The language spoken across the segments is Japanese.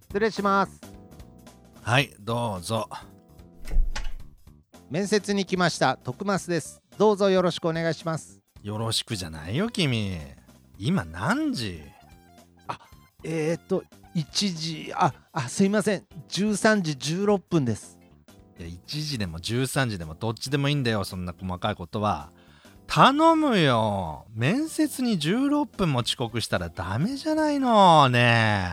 失礼します。はいどうぞ。面接に来ました徳増です。どうぞよろしくお願いします。よろしくじゃないよ君。今何時？えー、っと1時ああすいません。13時16分です。いや1時でも13時でもどっちでもいいんだよそんな細かいことは頼むよ。面接に16分も遅刻したらダメじゃないの。ね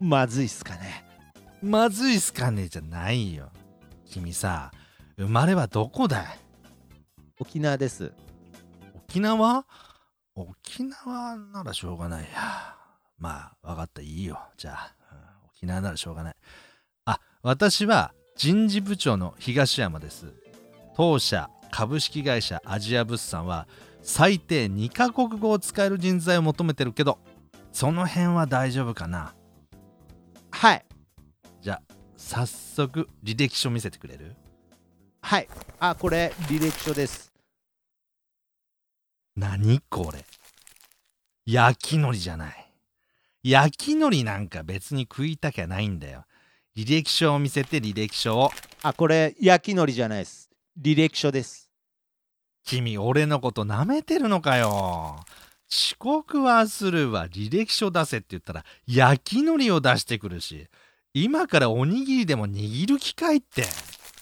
まずいっすかね。えまずいっすかねじゃないよ。君さ生まれはどこだ？い沖縄です。沖縄？沖縄ならしょうがない。やまあ分かった。いいよ。じゃあ、うん沖縄ならしょうがない。あ私は人事部長の東山です。当社株式会社アジア物産は最低2カ国語を使える人材を求めてるけどその辺は大丈夫かな？はい。じゃあ早速履歴書見せてくれる？はい。あこれ履歴書です。何これ？焼き海苔じゃない。焼き海苔なんか別に食いたきゃないんだよ。履歴書を見せて履歴書を。あこれ焼き海苔じゃないです履歴書です。君俺のこと舐めてるのかよ。遅刻はするわ。履歴書出せって言ったら焼き海苔を出してくるし。今からおにぎりでも握る機会って。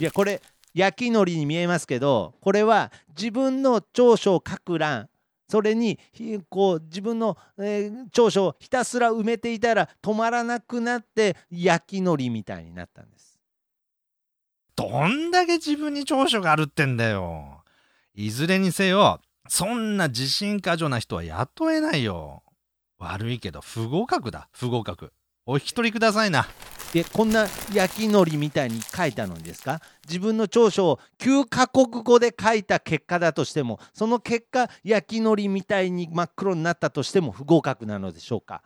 いやこれ焼き海苔に見えますけどこれは自分の長所を書く欄。それにひこう自分の、えー長所をひたすら埋めていたら止まらなくなって焼き海苔みたいになったんですどんだけ自分に長所があるってんだよ。いずれにせよそんな自信過剰な人は雇えないよ。悪いけど不合格だ。不合格。お引き取りくださいな。でこんな焼き海苔みたいに書いたのにですか？自分の長所を9カ国語で書いた結果だとしてもその結果焼き海苔みたいに真っ黒になったとしても不合格なのでしょうか？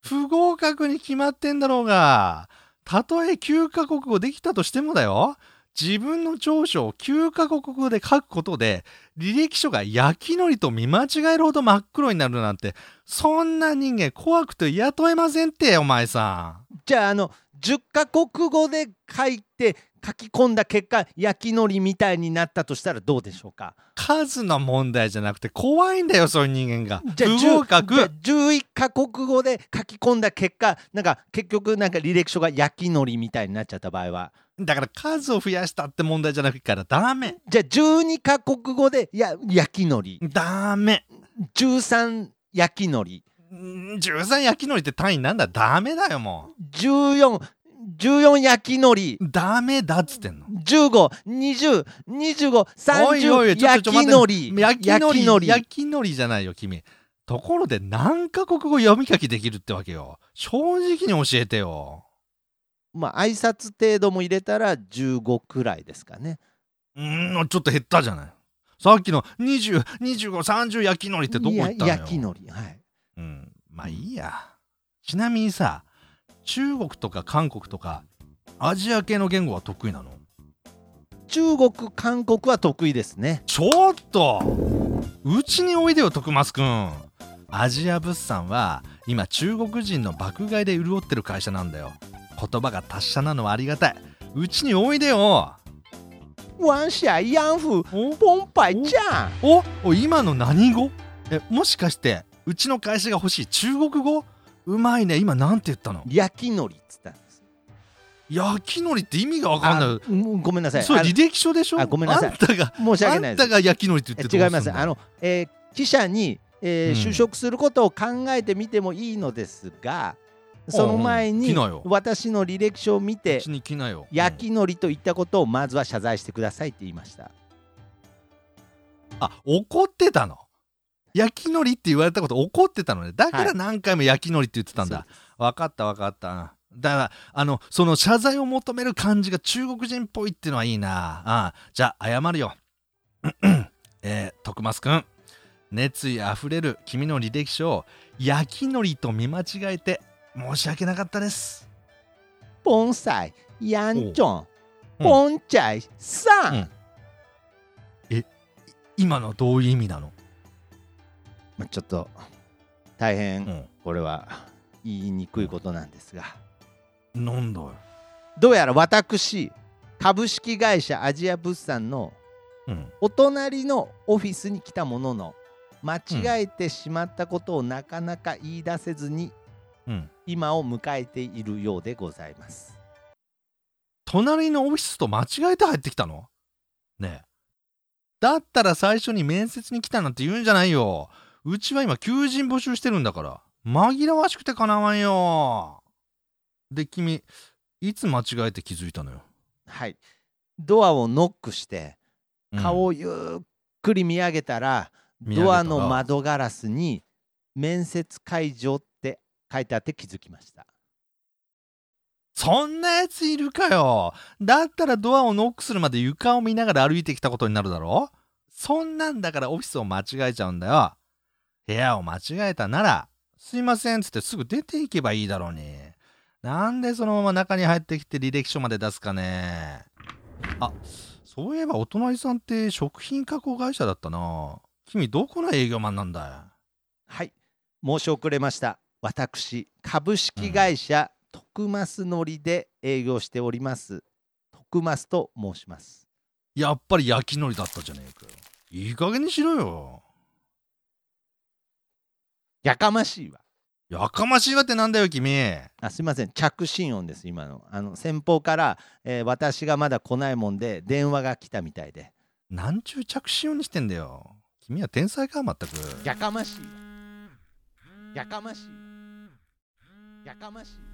不合格に決まってんだろうがたとえ9カ国語できたとしてもだよ。自分の長所を9カ国語で書くことで履歴書が焼きのりと見間違えるほど真っ黒になるなんてそんな人間怖くて雇えませんってお前さん。じゃああの10カ国語で書いて書き込んだ結果焼き海苔みたいになったとしたらどうでしょうか？数の問題じゃなくて怖いんだよそういう人間が。じゃあ不合格。じゃあ11カ国語で書き込んだ結果なんか結局なんか履歴書が焼き海苔みたいになっちゃった場合は。だから数を増やしたって問題じゃなくからダメ。じゃあ12カ国語でや焼き海苔。ダメ。13焼き海苔。ん13焼き海苔って単位なんだ？ダメだよも14 14焼き海苔うダメだっつってんの？15202530おいおいちょっ焼き海苔焼き海苔焼焼き海苔じゃないよ君。ところで何カ国語読み書きできるってわけよ。正直に教えてよ。まあ挨拶程度も入れたら15くらいですかね。うーんちょっと減ったじゃない。さっきの202530焼き海苔ってどこ行ったのよ？焼き海苔はい。うんまあいいや。ちなみにさ中国とか韓国とかアジア系の言語は得意なの？中国韓国は得意ですね。ちょっと！うちにおいでよ徳増くん。アジア物産は今中国人の爆買いで潤ってる会社なんだよ。言葉が達者なのはありがたい。うちにおいでよ。ワンシャイヤンフお？ポンパイちゃん。お？お？今の何語？えもしかしてうちの会社が欲しい中国語？うまいね。今なんて言ったの？焼き海苔っつったんです。焼き海苔って意味がわかんない。ごめんなさい。そうあの履歴書でしょ？あごめんなさい。あんたが申し訳ないあんたが焼き海苔って言ってえ違います。あの、えー記者に、えーうん。就職することを考えてみてもいいのですがその前うん。に私の履歴書を見うて焼き海苔と言ったことをまずは謝罪してくださいって言いました。あ怒ってたの？焼き海苔って言われたこと怒ってたのね。だかはい。ら何回も焼き海苔って言ってたんだ、そうです。分かった分かった。だからあのその謝罪を求める感じが中国人っぽいっていうのはいいな。あじゃあ謝るよ。えー、徳増くん。熱意あふれる君の履歴書を焼き海苔と見間違えて申し訳なかったです。ポンサイヤンチョン。う。ん。ポンチャイさん、うん。今のどういう意味なの？まあ、ちょっと大変うん。これは言いにくいことなんですが。なんだよ。どうやら私株式会社アジア物産のうん。お隣のオフィスに来たものの間違えてしまったことをなかなか言い出せずにうん。今を迎えているようでございます。隣のオフィスと間違えて入ってきたの？ねえ。だったら最初に面接に来たなんて言うんじゃないようちは今求人募集してるんだから。紛らわしくてかなわんよ。で君いつ間違えて気づいたのよ、はい。ドアをノックしてうん。顔をゆっくり見上げたら、見上げたら？ドアの窓ガラスに面接会場って書いてあって気づきました。そんなやついるかよ。だったらドアをノックするまで床を見ながら歩いてきたことになるだろ？そんなんだからオフィスを間違えちゃうんだよ部屋を間違えたならすいませんっつってすぐ出ていけばいいだろうに。なんでそのまま中に入ってきて履歴書まで出すかね。あそういえばお隣さんって食品加工会社だったな。君どこの営業マンなんだよはい。申し遅れました。私株式会社、徳増のりで営業しております。徳増と申します。やっぱり焼き海苔だったじゃねえかよ。いい加減にしろよやかましいわ。やかましいわってなんだよ君。あすいません。着信音です今の。あの先方から、えー私がまだ来ないもんで電話が来たみたいで。なんちゅう着信音にしてんだよ。君は天才かまったく。やかましいわ。やかましいわ。やかましい。わ